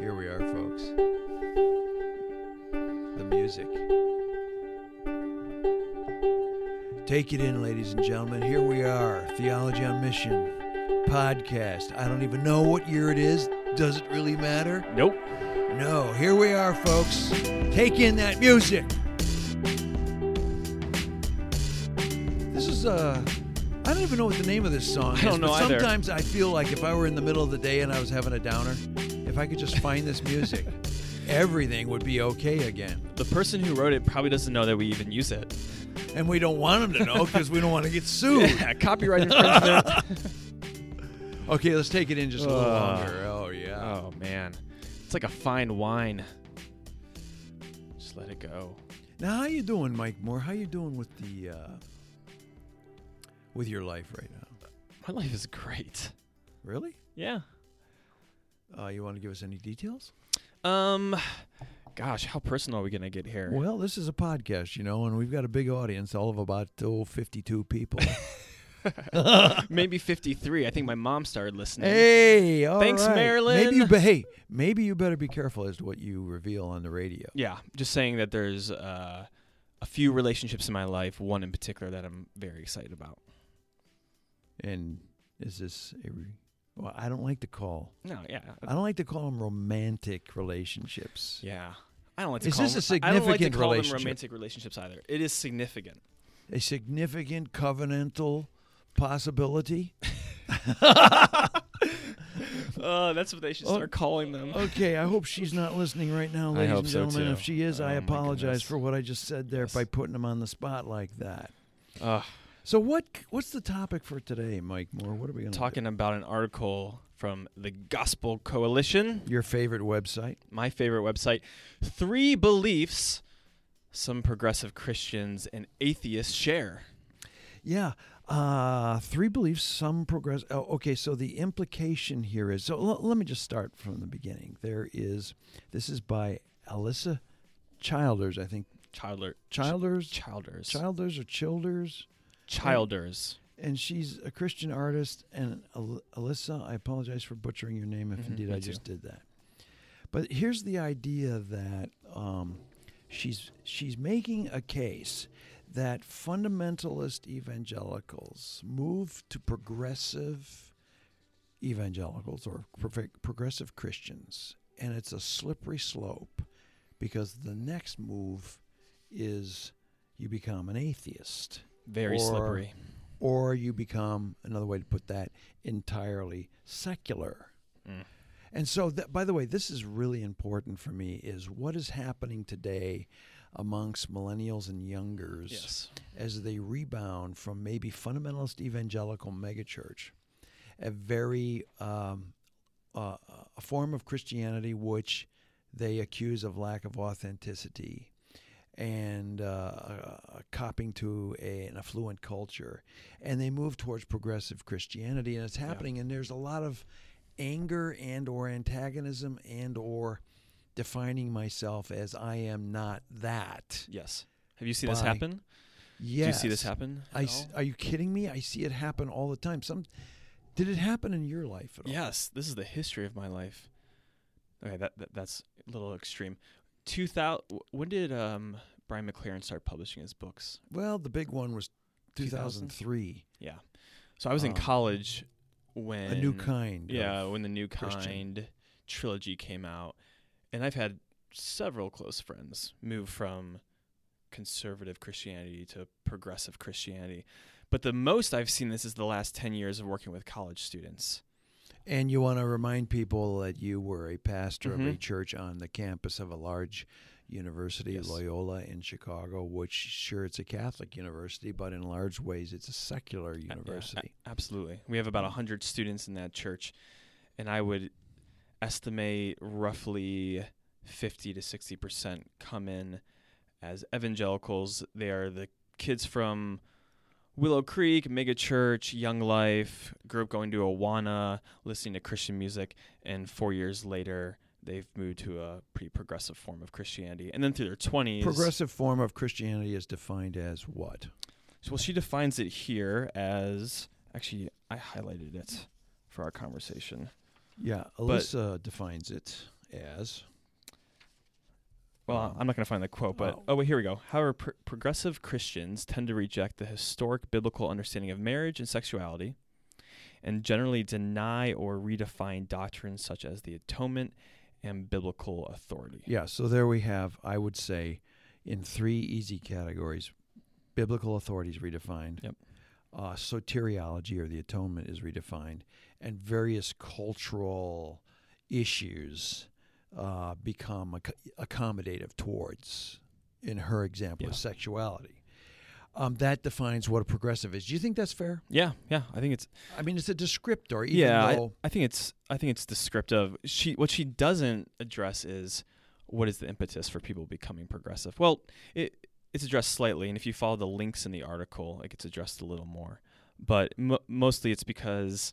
Here we are, folks. The music. Take it in, ladies and gentlemen. Here we are, Theology on Mission podcast. I don't even know what year it is. Does it really matter? Nope. No. Here we are, folks. Take in that music. This is uh I don't even know what the name of this song I is. don't know but either. sometimes I feel like if I were in the middle of the day and I was having a downer, if I could just find this music, everything would be okay again. The person who wrote it probably doesn't know that we even use it. And we don't want them to know because we don't want to get sued. Yeah, copyright infringement. Okay, let's take it in just a little Uh, longer. Oh yeah. oh man, it's like a fine wine. Just let it go. Now, how you doing, Mike Moore? How you doing with the uh, with your life right now? My life is great. Really? Yeah. Uh, you want to give us any details? Um, gosh, how personal are we gonna get here? Well, this is a podcast, you know, and we've got a big audience, all of about oh, 52 people. Maybe 53. I think my mom started listening. hey, Thanks, right. Marilyn. Maybe you, be- hey, maybe you better be careful as to what you reveal on the radio. Yeah, just saying that there's uh, a few relationships in my life, one in particular that I'm very excited about. And is this a? Re- well, I don't like to call. No, yeah, I don't like to call them romantic relationships. yeah. I don't like to Is call this a them, I don't like to call them romantic relationships either. It is significant. A significant covenantal possibility. Uh, that's what they should Oh, start calling them. Okay, I hope she's not listening right now, ladies and so, gentlemen. too. If she is, Oh, I apologize for what I just said there Yes. by putting them on the spot like that. Ugh. So what what's the topic for today, Mike Moore? What are we going to talking about an article from the Gospel Coalition, Your favorite website? my favorite website. Three beliefs some progressive Christians and atheists share. Yeah, uh, three beliefs, some progress. Oh, okay, so the implication here is so. l- let me just start from the beginning. There is this is by Alisa Childers, I think. Childler, Childers, Childers, Childers or Childers. Childers. and she's a Christian artist. And Al- Alisa, I apologize for butchering your name if Mhm, indeed I too. just did that. But here's the idea that um, she's she's making a case that fundamentalist evangelicals move to progressive evangelicals or pro- progressive Christians, and it's a slippery slope because the next move is you become an atheist Very or- slippery. or you become another way to put that entirely secular Mm. and so that, by the way this is really important for me is what is happening today amongst millennials and youngers Yes. as they rebound from maybe fundamentalist evangelical megachurch a very um, uh, a form of christianity which they accuse of lack of authenticity and uh, uh, copying to a, an affluent culture, and they move towards progressive Christianity, and it's happening. And there's a lot of anger and or antagonism and or defining myself as I am not that. Yes. Have you seen this happen? Yes. Do you see this happen? I at s- all? are you kidding me? I see it happen all the time. Some did it happen in your life at all? Yes, this is the history of my life. Okay, that, that that's a little extreme. 2000 when did um Brian McLaren start publishing his books? Well, the big one was 2003. Yeah. So I was in Um, college when A new kind. Yeah, when the new Christian. kind trilogy came out. And I've had several close friends move from conservative Christianity to progressive Christianity. But the most I've seen this is the last 10 years of working with college students. And you want to remind people that you were a pastor of a Mhm. church on the campus of a large university, Yes. Loyola in Chicago, which sure it's a Catholic university, but in large ways it's a secular A- yeah, university. absolutely. We have about 100 students in that church, and I would estimate roughly 50 to 60% come in as evangelicals. They are the kids from Willow Creek, Mega Church, Young Life, grew up going to Awana, listening to Christian music, and four years later, they've moved to a pretty progressive form of Christianity. And then through their 20s. Progressive form of Christianity is defined as what? So, well, she defines it here as actually, I highlighted it for our conversation. Yeah, Alisa defines it as. Well, I'm not going to find the quote, but oh. oh, wait, here we go. However, pr- progressive Christians tend to reject the historic biblical understanding of marriage and sexuality and generally deny or redefine doctrines such as the atonement and biblical authority. Yeah, so there we have, I would say, in three easy categories biblical authorities redefined, Yep. uh, soteriology or the atonement is redefined, and various cultural issues uh, become ac- accommodative towards, in her example, Yeah. sexuality. Um, that defines what a progressive is. Do you think that's fair? Yeah, yeah, I think it's I mean, it's a descriptor, even yeah, I. I think it's I think it's descriptive. She what she doesn't address is what is the impetus for people becoming progressive. Well, it it's addressed slightly, and if you follow the links in the article, it gets addressed a little more. But mo mostly it's because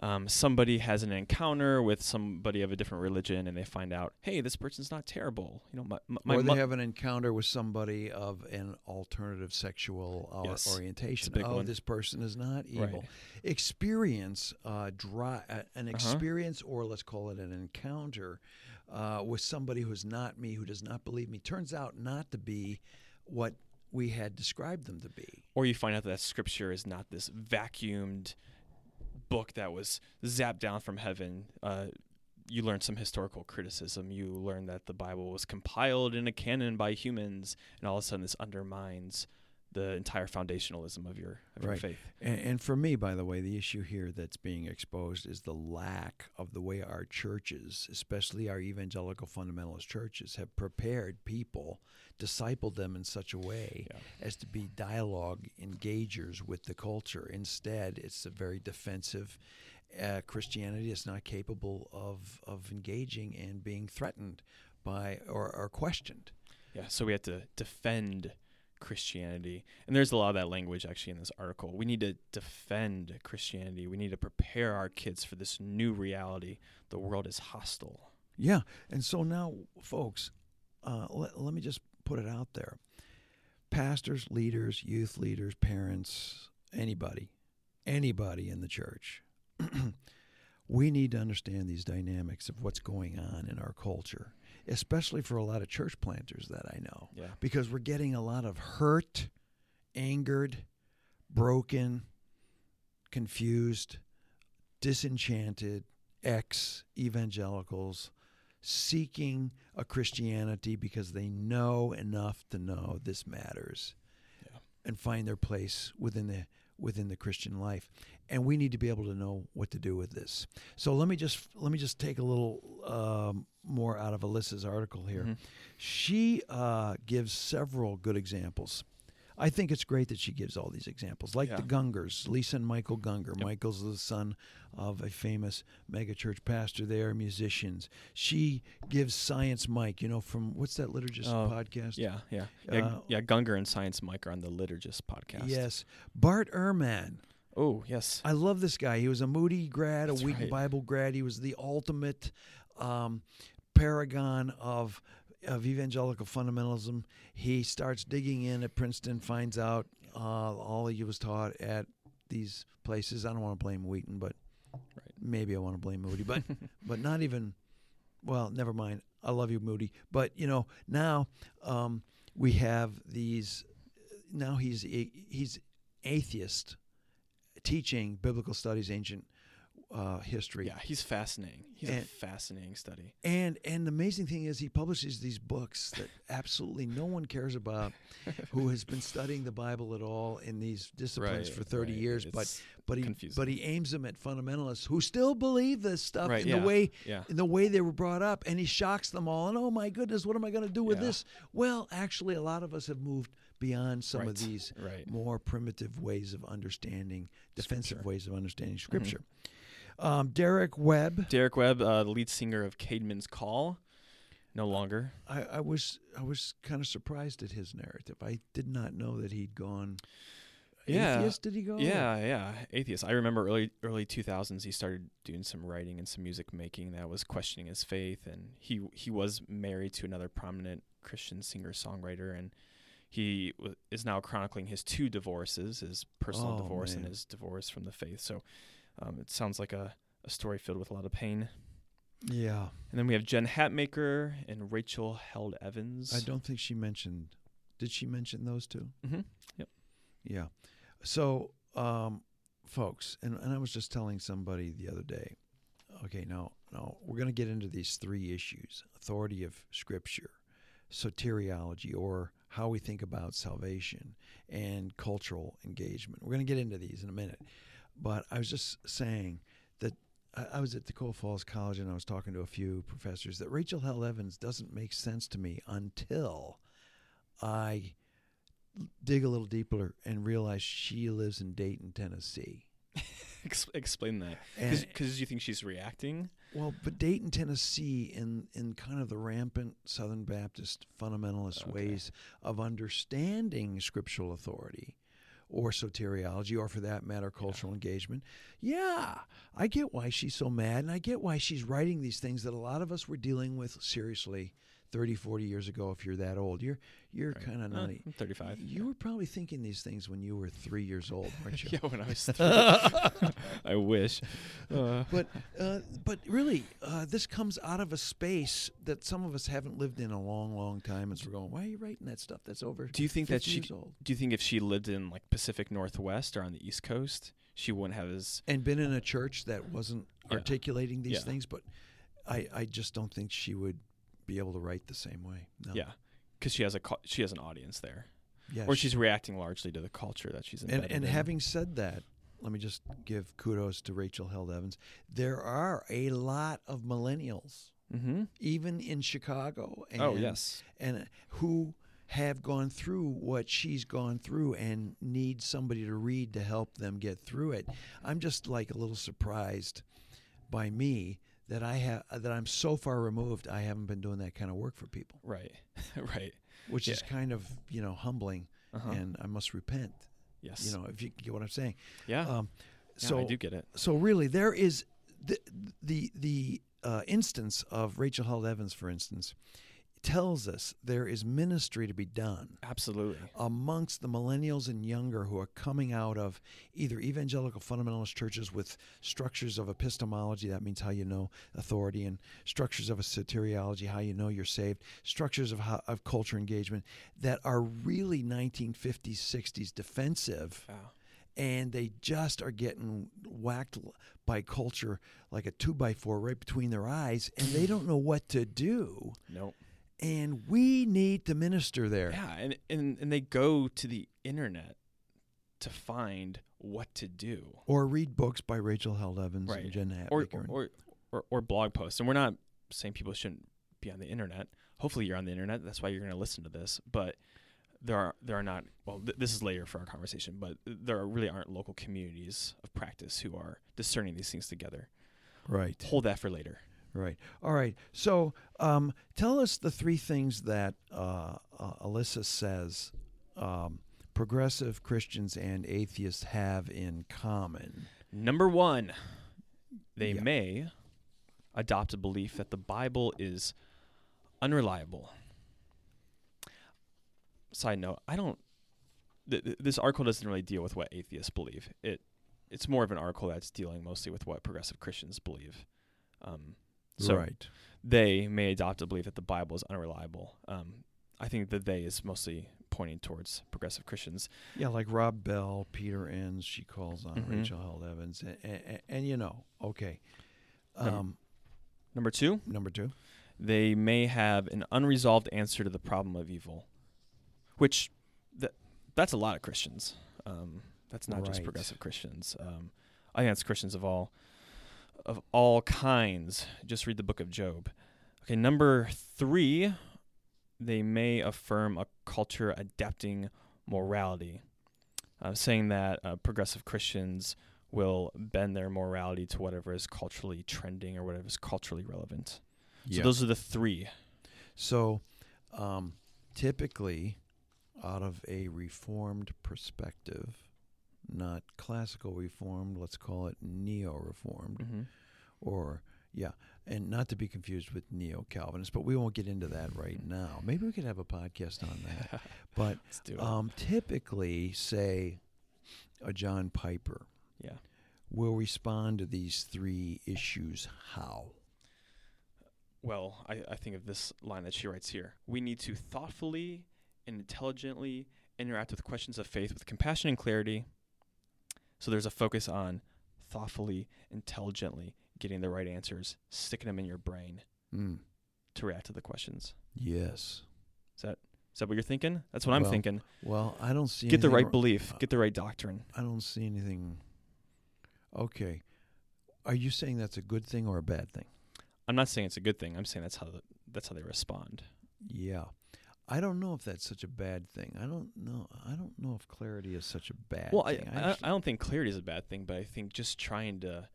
um, somebody has an encounter with somebody of a different religion, and they find out, hey, this person's not terrible. You know, my my, or they have an encounter with somebody of an alternative sexual or- Yes, orientation. oh, one. this person is not evil. Right. Experience, uh, dry, uh, an Uh-huh. experience, or let's call it an encounter uh, with somebody who's not me, who does not believe me, turns out not to be what we had described them to be. or you find out that scripture is not this vacuumed book that was zapped down from heaven. Uh, you learn some historical criticism. You learn that the Bible was compiled in a canon by humans, and all of a sudden this undermines the entire foundationalism of your of your faith. And, and for me, by the way, the issue here that's being exposed is the lack of the way our churches, especially our evangelical fundamentalist churches, have prepared people, discipled them in such a way Yeah. as to be dialogue engagers with the culture. Instead, it's a very defensive uh, Christianity that's not capable of, of engaging and being threatened by or, or questioned. Yeah, so we have to defend Christianity. And there's a lot of that language actually in this article. We need to defend Christianity. We need to prepare our kids for this new reality. The world is hostile. Yeah. And so now, folks, uh, let, let me just put it out there. Pastors, leaders, youth leaders, parents, anybody, anybody in the church, we need to understand these dynamics of what's going on in our culture, especially for a lot of church planters that I know, Yeah. because we're getting a lot of hurt, angered, broken, confused, disenchanted ex evangelicals seeking a Christianity because they know enough to know this matters Yeah. and find their place within the within the Christian life. And we need to be able to know what to do with this. So let me just let me just take a little um, more out of Alisa's article here. Mhm. She uh, gives several good examples. I think it's great that she gives all these examples, like the Yeah. Gungors, Lisa and Michael Gungor. Yep. Michael's the son of a famous megachurch pastor. They are musicians. She gives Science Mike, you know, from what's that liturgist Oh, podcast? Yeah, yeah. Yeah, Uh, yeah Gungor and Science Mike are on the Liturgist podcast. Yes. Bart Ehrman. Oh, yes. I love this guy. He was a Moody grad, That's a Wheaton right. Bible grad. He was the ultimate um, paragon of of evangelical fundamentalism. He starts digging in at Princeton, finds out uh, all he was taught at these places. I don't want to blame Wheaton, but maybe I want to blame Moody, but but not even. Well, never mind. I love you, Moody. But you know now um, we have these. Now he's he's atheist teaching biblical studies, ancient uh, history. Yeah, he's fascinating. He's a fascinating study. And and the amazing thing is he publishes these books that absolutely no one cares about who has been studying the Bible at all in these disciplines for 30 right. years but It's but he confusing. but he aims them at fundamentalists who still believe this stuff Right, in yeah, the way yeah. in the way they were brought up and he shocks them all and oh my goodness what am I going to do with Yeah. this well actually a lot of us have moved beyond some of these right. more primitive ways of understanding defensive Scripture. Mm-hmm. ways of understanding scripture um, Derek Webb Derek Webb, uh, the lead singer of Caedmon's Call, no longer. I, I was I was kind of surprised at his narrative. I did not know that he'd gone. Yeah. Atheist? Did he go? Yeah, yeah, atheist. I remember early early 2000s he started doing some writing and some music making that was questioning his faith and he he was married to another prominent Christian singer-songwriter and he w- is now chronicling his two divorces, his personal Oh, divorce and his divorce from the faith. So um, it sounds like a a story filled with a lot of pain. Yeah. And then we have Jen Hatmaker and Rachel Held Evans. I don't think she mentioned. Did she mention those two? Mm-hmm. Yep. Yeah. So, um, folks, and, and I was just telling somebody the other day. Okay, now, now we're going to get into these three issues: authority of Scripture, soteriology, or how we think about salvation, and cultural engagement. We're going to get into these in a minute. But I was just saying that I, was at Tacoma Falls College and I was talking to a few professors that Rachel Held Evans doesn't make sense to me until I dig a little deeper and realize she lives in Dayton, Tennessee. Explain that. Because you think she's reacting? Well, but Dayton, Tennessee, in in kind of the rampant Southern Baptist fundamentalist Okay. ways of understanding scriptural authority, or soteriology, or for that matter, cultural engagement. Yeah, I get why she's so mad, and I get why she's writing these things that a lot of us were dealing with seriously 30, 40 years ago. If you're that old, you're you're Right. kind of Uh. I'm 35. You were probably thinking these things when you were three years old, weren't you? yeah, when I was three. I wish. Uh, but uh, but really, uh, this comes out of a space that some of us haven't lived in a long, long time. As we're going, why are you writing that stuff? That's over. do you think that she? years old Do you think if she lived in like Pacific Northwest or on the East Coast, she wouldn't have as and been in a church that wasn't Yeah. articulating these Yeah. things? But I I just don't think she would be able to write the same way. No. yeah, because she has a cu- she has an audience there, yeah. or she- she's reacting largely to the culture that she's and embedded and in. having said that. Let me just give kudos to Rachel Held Evans. There are a lot of millennials, mm-hmm. even in Chicago. And oh yes, and who have gone through what she's gone through and need somebody to read to help them get through it. I'm just like a little surprised by me that I have that I'm so far removed. I haven't been doing that kind of work for people, right, right. which is kind of you know humbling, Uh-huh. and I must repent. yes, You know, if you get what I'm saying. yeah. Um, yeah, so I do get it. so really there is the the the uh, instance of Rachel Held Evans, for instance, tells us there is ministry to be done Absolutely. amongst the millennials and younger who are coming out of either evangelical fundamentalist churches with structures of epistemology, that means how you know authority, and structures of a soteriology, how you know you're saved, structures of, how, of culture engagement that are really 1950s, 60s defensive Wow. and they just are getting whacked by culture like a two by four right between their eyes, and they don't know what to do. Nope. And we need to minister there. Yeah, and, and and they go to the internet to find what to do, Or read books by Rachel Held Evans Right. and Jen or or, or or blog posts. And we're not saying people shouldn't be on the internet. Hopefully, you're on the internet. That's why you're going to listen to this. But there are there are not. Well, th- this is later for our conversation. But there are, really aren't local communities of practice who are discerning these things together. right, Hold that for later. Right. All right. So um, tell us the three things that uh, uh, Alisa says um, progressive Christians and atheists have in common. Number one, they Yeah. may adopt a belief that the Bible is unreliable. Side note: I don't. Th- th- this article doesn't really deal with what atheists believe. It it's more of an article that's dealing mostly with what progressive Christians believe. Um, so right. they may adopt a belief that the Bible is unreliable. Um, I think the they is mostly pointing towards progressive Christians. Yeah, like Rob Bell, Peter Enns, she calls on Mhm. Rachel Held Evans. And, and, and you know, okay. Number- Um, Number two, number two. they may have an unresolved answer to the problem of evil, which that that's a lot of Christians. Um, that's not just progressive Christians. Um, I think that's Christians of all of all kinds. Just read the book of Job. Okay, number three, they may affirm a culture adapting morality, uh, saying that uh, progressive Christians will bend their morality to whatever is culturally trending or whatever is culturally relevant. So those are the three. So, um, typically, out of a reformed perspective, not classical reformed, let's call it neo reformed, Mm-hmm. or yeah, and not to be confused with neo Calvinist, but we won't get into that right now. Maybe we could have a podcast on that. But Let's do it. um, typically, say a John Piper yeah. will respond to these three issues how? Well, I, I think of this line that she writes here. We need to thoughtfully and intelligently interact with questions of faith with compassion and clarity. So there's a focus on thoughtfully, intelligently getting the right answers, sticking them in your brain Mm. to react to the questions. Yes. Is that is that what you're thinking? That's what I'm thinking. Well, I don't see Get the right belief, uh, get the right doctrine. I don't see anything. Okay. Are you saying that's a good thing or a bad thing? I'm not saying it's a good thing. I'm saying that's how the, that's how they respond. Yeah. I don't know if that's such a bad thing. I don't know. I don't know if clarity is such a bad Well, I, thing. I actually- I don't think clarity is a bad thing, but I think just trying to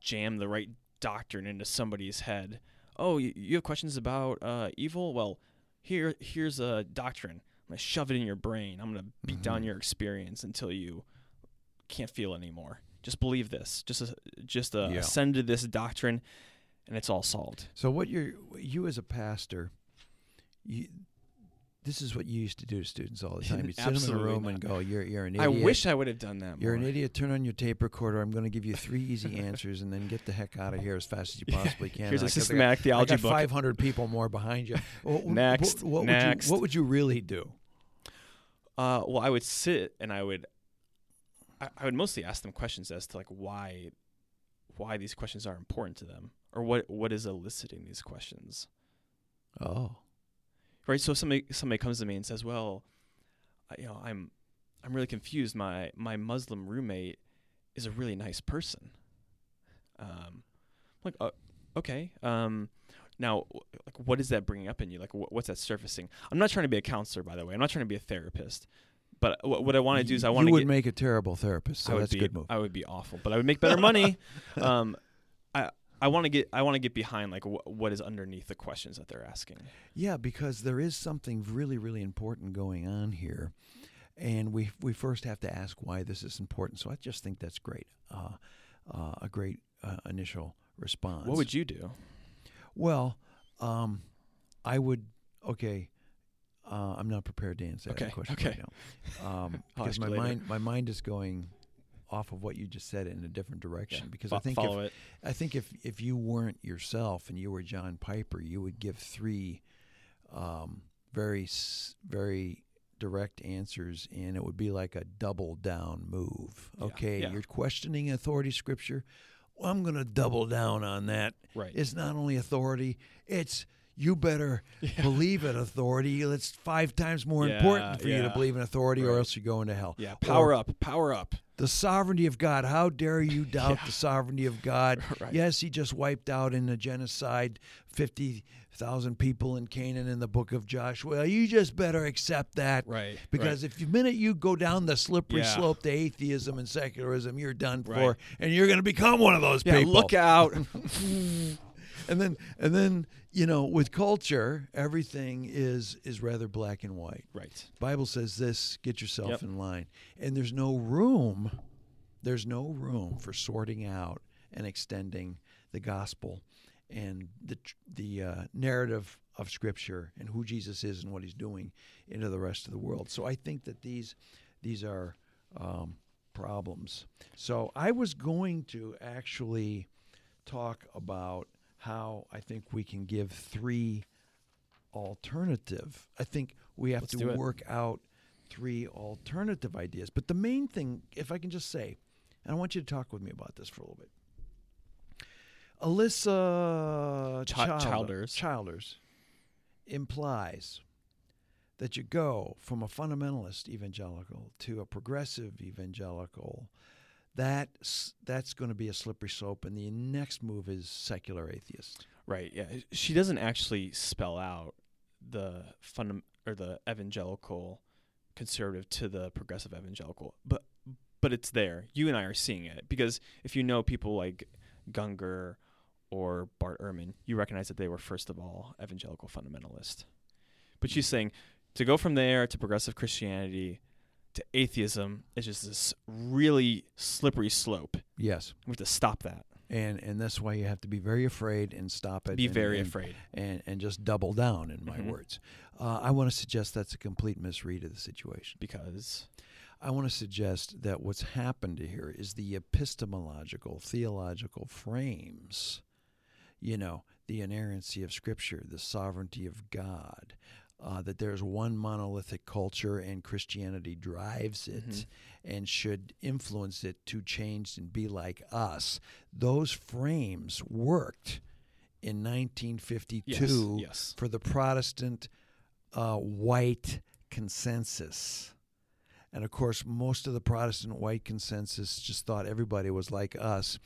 jam the right doctrine into somebody's head. Oh, you, you have questions about uh, evil? Well, here here's a doctrine. I'm gonna shove it in your brain. I'm gonna beat down Mhm. your experience until you can't feel anymore. Just believe this. Just uh, just uh, Yeah. ascend to this doctrine, and it's all solved. So what you're you as a pastor, you this is what you used to do to students all the time. You'd sit them in a room not. and go, "You're you're an idiot." I wish I would have done that. You're an idiot. Turn on your tape recorder. I'm going to give you three easy answers, and then get the heck out of here as fast as you possibly can. Here's And a I got- systematic I theology got book. 500 people more behind you. Wh- wh- Next, What, what next. Would you, what would you really do? Uh, well, I would sit and I would, I, I would mostly ask them questions as to like why, why these questions are important to them, or what what is eliciting these questions, Oh, right? So somebody somebody comes to me and says, "Well, I, you know, I'm, I'm really confused. My my Muslim roommate is a really nice person." Um, I'm like, uh, okay. Um, now, w- like, what is that bringing up in you? Like, wh- what's that surfacing? I'm not trying to be a counselor, by the way. I'm not trying to be a therapist. But what, what I want to do is I want you to would get. make a terrible therapist, so I would that's be, a good move. I would be awful, but I would make better money. Um, I want to get I want to get behind like wh- what is underneath the questions that they're asking. Yeah, because there is something really, really important going on here, and we we first have to ask why this is important. So I just think that's great, uh, uh, a great uh, initial response. What would you do? Well, um, I would. Okay, uh, I'm not prepared to answer Okay, that question okay. right now, um, because my later. mind my mind is going off of what you just said in a different direction. Because Fo- I think if, it. I think if if you weren't yourself and you were John Piper, you would give three um, very very direct answers, and it would be like a double down move. Okay, yeah. you're questioning authority scripture. Well, I'm going to double down on that. Right. It's not only authority; it's you better Yeah. believe in authority. It's five times more Yeah, important for you to believe in authority, or else you're going to hell. Yeah. Or Power up. Power up. The sovereignty of God. How dare you doubt Yeah. the sovereignty of God? Right. Yes, he just wiped out in a genocide 50,000 people in Canaan in the book of Joshua. You just better accept that. Right. Because if the minute you go down the slippery Yeah. slope to atheism and secularism, you're done Right. for, and you're going to become one of those yeah. people. Look out. and then, and then, you know, with culture, everything is is rather black and white. right. Bible says this, get yourself Yep. in line. And there's no room, there's no room for sorting out and extending the gospel and the the uh, narrative of scripture and who Jesus is and what he's doing into the rest of the world. So I think that these these are um, problems. So I was going to actually talk about how I think we can give three alternative. I think we have Let's to work out three alternative ideas. But the main thing, if I can just say, and I want you to talk with me about this for a little bit. Alisa Chi- Childer- Childers. Childers implies that you go from a fundamentalist evangelical to a progressive evangelical. That's that's going to be a slippery slope, and the next move is secular atheist. Right. Yeah. She doesn't actually spell out the fundam or the evangelical conservative to the progressive evangelical, but but it's there. You and I are seeing it because if you know people like Gungor or Bart Ehrman, you recognize that they were first of all evangelical fundamentalist. But she's hmm. saying to go from there to progressive Christianity to atheism is just this really slippery slope. Yes, We have to stop that. and and that's why you have to be very afraid and stop it. Be and- very and- afraid. and and just double down. In my Mhm. words, uh, I want to suggest that's a complete misread of the situation. Because I want to suggest that what's happened here is the epistemological, theological frames, you know, the inerrancy of Scripture, the sovereignty of God, uh, that there's one monolithic culture and Christianity drives it Mhm. and should influence it to change and be like us. Those frames worked in 1952 Yes. Yes. for the Protestant uh, white consensus. And of course, most of the Protestant white consensus just thought everybody was like us.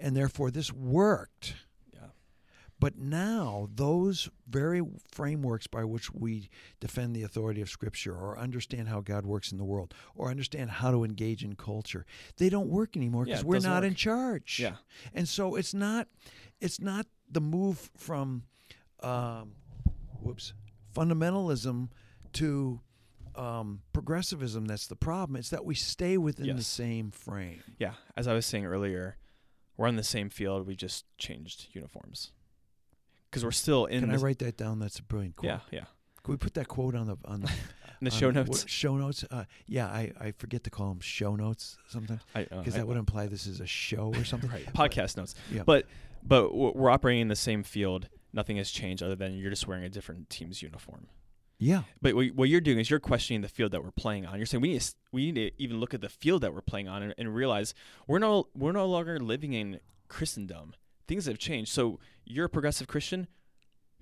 And therefore, this worked. Yeah. But now, those very frameworks by which we defend the authority of Scripture or understand how God works in the world or understand how to engage in culture, they don't work anymore because it we're not in charge. Yeah. And so it's not it's not the move from um, whoops fundamentalism to um, progressivism that's the problem. It's that we stay within the same frame. Yeah. As I was saying earlier, we're on the same field. We just changed uniforms because we're still in. Can I write that down? That's a brilliant quote. Yeah. Yeah. Can we put that quote on the on the, In the show what- notes. show notes. Uh, yeah, I, I forget to call them show notes sometimes I, uh, because I- that would imply this is a show or something. right podcast notes. Yeah. But but we're operating in the same field. Nothing has changed other than you're just wearing a different team's uniform. Yeah. But what what you're doing is you're questioning the field that we're playing on. You're saying we need to, we need to even look at the field that we're playing on and, and realize we're no we're no longer living in Christendom. Things have changed. So you're a progressive Christian.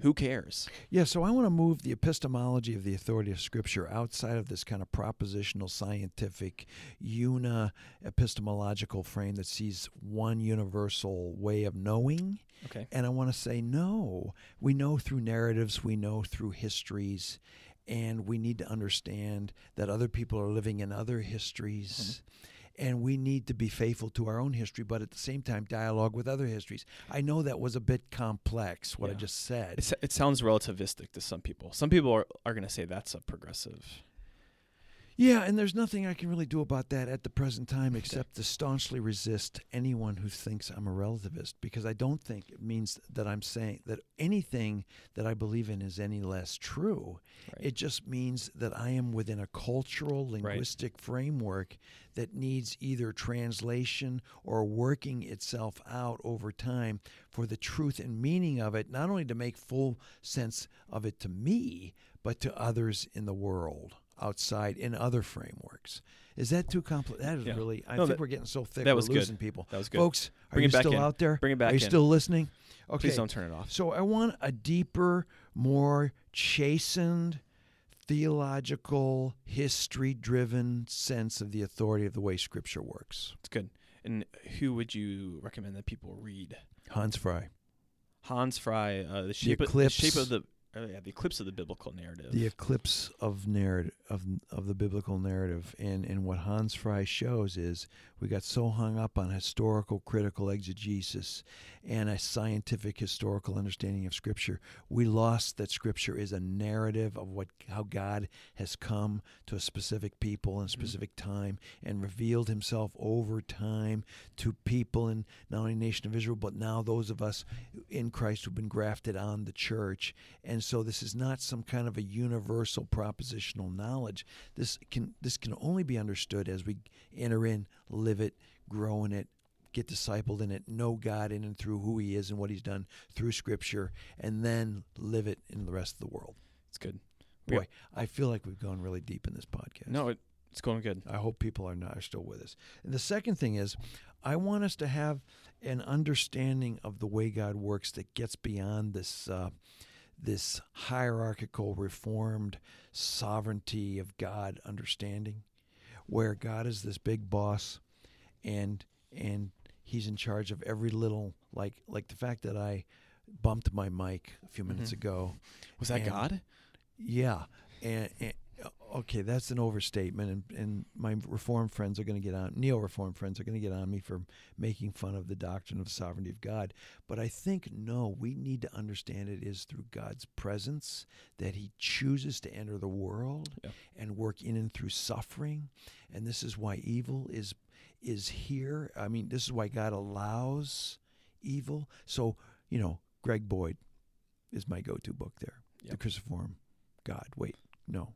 Who cares? Yeah, so I want to move the epistemology of the authority of Scripture outside of this kind of propositional, scientific, una epistemological frame that sees one universal way of knowing. Okay. And I want to say, no, we know through narratives, we know through histories, and we need to understand that other people are living in other histories. Mm-hmm. And we need to be faithful to our own history, but at the same time, dialogue with other histories. I know that was a bit complex, what I just said. It, it sounds relativistic to some people. Some people are, are going to say that's a progressive. Yeah, and there's nothing I can really do about that at the present time except to staunchly resist anyone who thinks I'm a relativist because I don't think it means that I'm saying that anything that I believe in is any less true. Right. It just means that I am within a cultural linguistic framework that needs either translation or working itself out over time for the truth and meaning of it, not only to make full sense of it to me, but to others in the world outside in other frameworks. Is that too complex? That is Yeah. really. I No, think that- we're getting so thick. that we're was good. losing people. That was good. Folks, are Bring you back still in. out there? Bring it back Are you in. still listening? Okay. Please don't turn it off. So I want a deeper, more chastened, theological, history-driven sense of the authority of the way Scripture works. It's good. And who would you recommend that people read? Hans Frei. Hans Frei, uh, the shape of, the shape of the uh, yeah, the eclipse of the biblical narrative. The eclipse of narrative of of the biblical narrative, and and what Hans Frei shows is we got so hung up on historical critical exegesis and a scientific historical understanding of Scripture, we lost that Scripture is a narrative of what how God has come to a specific people in a specific time and revealed Himself over time to people in not only nation of Israel but now those of us in Christ who've been grafted on the church. And so this is not some kind of a universal propositional knowledge. This can this can only be understood as we enter in, live it, grow in it, get discipled in it, know God in and through who He is and what He's done through Scripture, and then live it in the rest of the world. it's good. Boy, I feel like we've gone really deep in this podcast. No, it, it's going good. I hope people are not are still with us. And the second thing is, I want us to have an understanding of the way God works that gets beyond this uh, this hierarchical, reformed sovereignty of God understanding, where God is this big boss, and and He's in charge of every little like like the fact that I bumped my mic a few minutes Mhm. ago. Was that God? Yeah, and, and okay, that's an overstatement, and, and my reform friends are going to get on neo reform friends are going to get on me for making fun of the doctrine of the sovereignty of God. But I think no, we need to understand it is through God's presence that He chooses to enter the world Yeah. and work in and through suffering, and this is why evil is is here. I mean, this is why God allows evil. So you know, Greg Boyd is my go-to book there. The Cruciform God. Wait, no.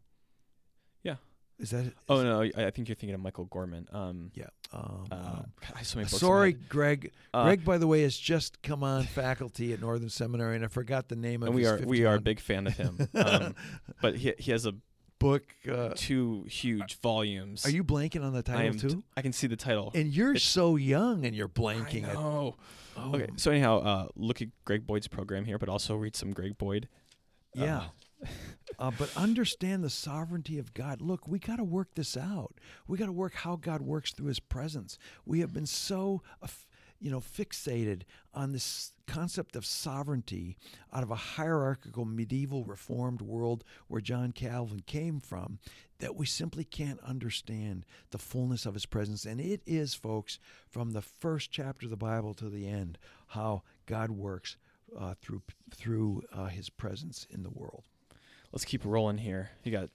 Is that? Oh no, I, I think you're thinking of Michael Gorman. Um, Yeah. Um, uh, um, so sorry. Greg. Uh, Greg, by the way, has just come on faculty at Northern Seminary, and I forgot the name of and we his are we are a big fan of him. Um, but he he has a book. Uh, two huge volumes. are you blanking on the I title am. too? I can see the title. And you're It's- so young, and you're blanking. oh, Okay, so anyhow, uh, look at Greg Boyd's program here, but also read some Greg Boyd. Yeah. Uh, but understand the sovereignty of God. Look, we got to work this out. We got to work how God works through His presence. We have been so, uh, you know, fixated on this concept of sovereignty out of a hierarchical medieval reformed world where John Calvin came from that we simply can't understand the fullness of His presence. And it is, folks, from the first chapter of the Bible to the end, how God works uh, through through uh, His presence in the world. Let's keep rolling here. You got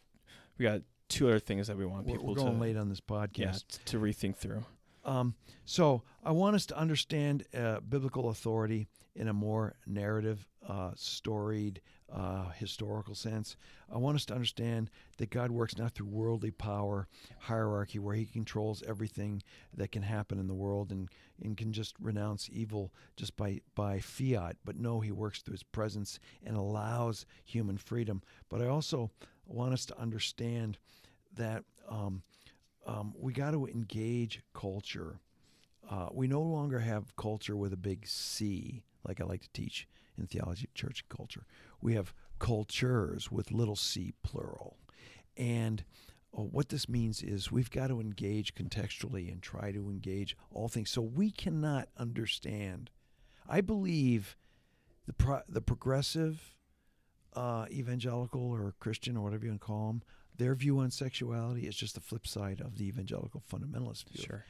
we got two other things that we want We're, people we're going to late on this podcast. t- to rethink through. Um, so I want us to understand uh, biblical authority in a more narrative, uh, storied, uh, historical sense. I want us to understand that God works not through worldly power, hierarchy, where He controls everything that can happen in the world and, and can just renounce evil just by, by fiat. But no, He works through His presence and allows human freedom. But I also want us to understand that um, um, we got to engage culture. Uh, we no longer have culture with a big C, like I like to teach in theology church culture. We have cultures with little c plural. And uh, what this means is we've got to engage contextually and try to engage all things. So we cannot understand. I believe the pro- the progressive uh, evangelical or Christian or whatever you want to call them, their view on sexuality is just the flip side of the evangelical fundamentalist view. Sure.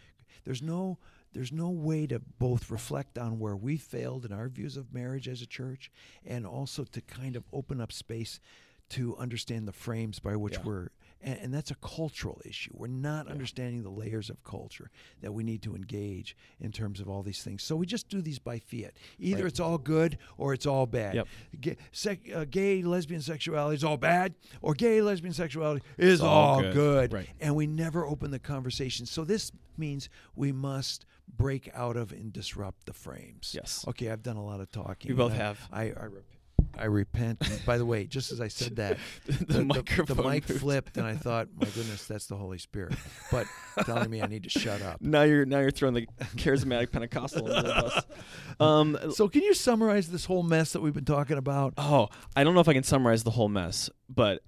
There's no there's no way to both reflect on where we failed in our views of marriage as a church and also to kind of open up space to understand the frames by which Yeah. we're and, and that's a cultural issue. We're not Yeah. understanding the layers of culture that we need to engage in terms of all these things. So we just do these by fiat. Either Right. it's all good or it's all bad. Yep. Gay, sec, uh, gay lesbian sexuality is all bad, or gay lesbian sexuality is all all, good. good. Right. And we never open the conversation. So this means we must break out of and disrupt the frames. Yes. Okay, I've done a lot of talking. We both I- have. I I, rep- I repent. And by the way, just as I said that, the, the, the- microphone the mic moved. flipped, and I thought, my goodness, that's the Holy Spirit. But telling me I need to shut up. Now you're now you're throwing the charismatic Pentecostal into the bus. Um, So can you summarize this whole mess that we've been talking about? Oh, I don't know if I can summarize the whole mess, but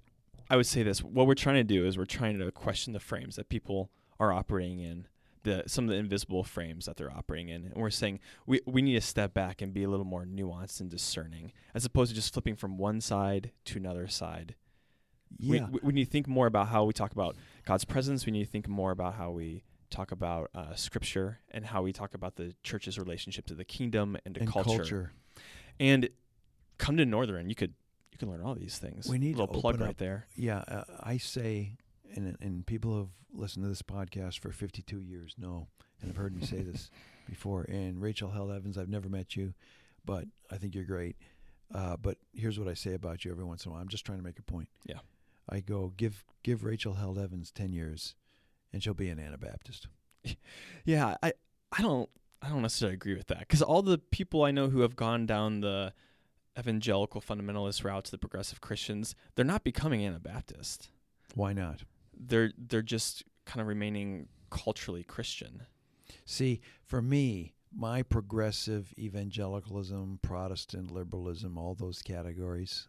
I would say this: what we're trying to do is we're trying to question the frames that people are operating in, the some of the invisible frames that they're operating in, and we're saying we we need to step back and be a little more nuanced and discerning, as opposed to just flipping from one side to another side. We, Yeah. we, we need to think more about how we talk about God's presence. We need to think more about how we talk about uh, Scripture and how we talk about the church's relationship to the kingdom and to and culture. And come to Northern, you could you can learn all these things. We need a little plug open right there. Yeah, uh, I say, and and people have listened to this podcast for 52 years know, and have heard me say this before. And Rachel Held Evans, I've never met you, but I think you're great. Uh, but here's what I say about you every once in a while. I'm just trying to make a point. Yeah. I go give give Rachel Held Evans 10 years, and she'll be an Anabaptist. Yeah, I I don't I don't necessarily agree with that because all the people I know who have gone down the evangelical fundamentalist route to the progressive Christians, they're not becoming Anabaptist. Why not? They're they're just kind of remaining culturally Christian. See, for me, my progressive evangelicalism, Protestant liberalism, all those categories,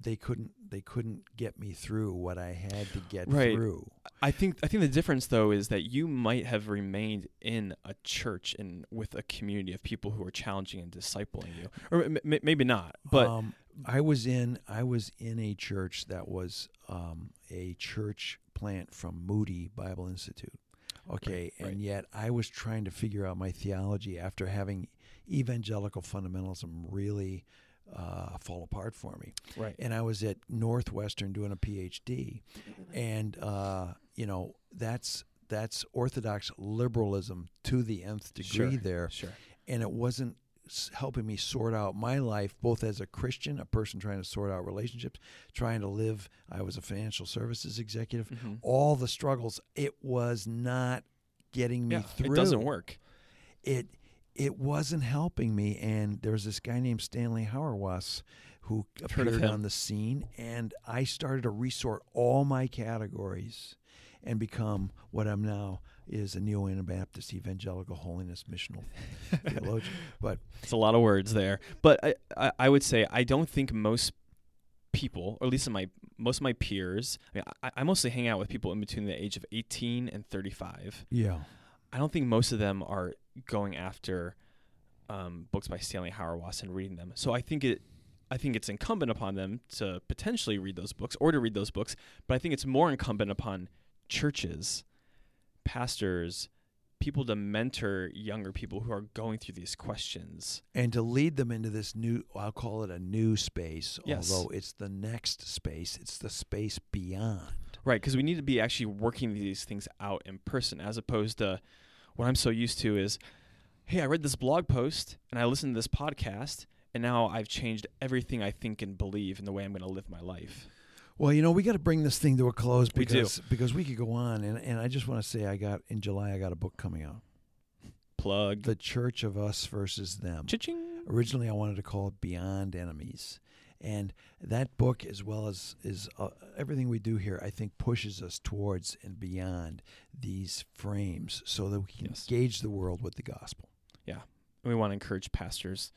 they couldn't they couldn't get me through what I had to get Right. through. I think I think the difference though is that you might have remained in a church and with a community of people who are challenging and discipling you, or m- m- maybe not. But um, I was in I was in a church that was um, a church plant from Moody Bible Institute. Okay, right. and yet I was trying to figure out my theology after having evangelical fundamentalism really uh, fall apart for me. right, and I was at Northwestern doing a PhD, and uh, you know that's that's Orthodox liberalism to the nth degree Sure. there, sure, and it wasn't helping me sort out my life, both as a Christian, a person trying to sort out relationships, trying to live. I was a financial services executive. Mhm. All the struggles. It was not getting me Yeah, through. it doesn't work. It it wasn't helping me. And there was this guy named Stanley Hauerwas who heard appeared on the scene, and I started to resort all my categories and become what I'm now is a neo Anabaptist evangelical holiness missional theologian. But It's a lot of words there, but I, I, I would say I don't think most people, or at least in my most of my peers, I, mean, I, I mostly hang out with people in between the age of 18 and 35. yeah, I don't think most of them are going after um, books by Stanley Hauerwas and reading them. So I think it, I think it's incumbent upon them to potentially read those books or to read those books. But I think it's more incumbent upon churches, pastors, people to mentor younger people who are going through these questions. and to lead them into this new, I'll call it a new space, Yes. although it's the next space, it's the space beyond. Right, because we need to be actually working these things out in person as opposed to what I'm so used to is, hey, I read this blog post and I listened to this podcast, and now I've changed everything I think and believe in the way I'm going to live my life. Well, you know, we got to bring this thing to a close We because because we could go on, and and I just want to say, I got in July, I got a book coming out, Plug. The Church of Us versus Them. Cha-ching. Originally, I wanted to call it Beyond Enemies, and that book, as well as is uh, everything we do here, I think pushes us towards and beyond these frames, so that we can Yes. engage the world with the gospel. Yeah. And we want to encourage pastors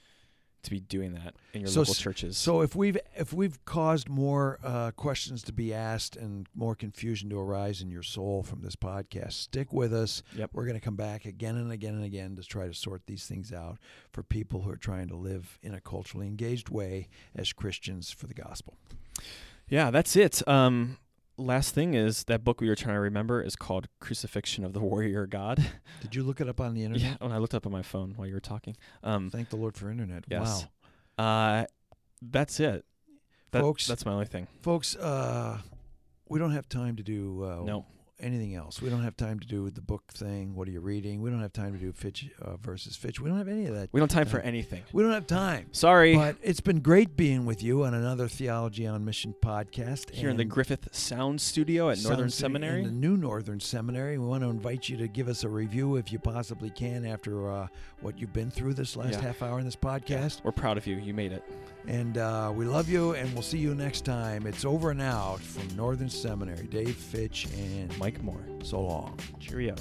to be doing that in your So local churches. So if we've if we've caused more uh, questions to be asked and more confusion to arise in your soul from this podcast, stick with us. Yep. We're going to come back again and again and again to try to sort these things out for people who are trying to live in a culturally engaged way as Christians for the gospel. yeah, that's it. Um, last thing is that book we were trying to remember is called Crucifixion of the Warrior God. Did you look it up on the internet? yeah, when I looked up on my phone while you were talking. Um, Thank the Lord for internet. Yes. Wow. uh, that's it. That, Folks- that's my only thing. Folks, uh, we don't have time to do uh, No. Anything else. We don't have time to do the book thing. What are you reading? We don't have time to do Fitch uh, versus Fitch. We don't have any of that. We don't have time for anything. We don't have time. Sorry. But it's been great being with you on another Theology on Mission podcast. Here in the Griffith Sound Studio at Northern Sounds- Seminary. In the new Northern Seminary. We want to invite you to give us a review if you possibly can after uh, what you've been through this last Yeah. half hour in this podcast. We're proud of you. You made it. And uh, we love you, and we'll see you next time. It's over and out from Northern Seminary. Dave Fitch and Mike Moore. so long. Cheerio.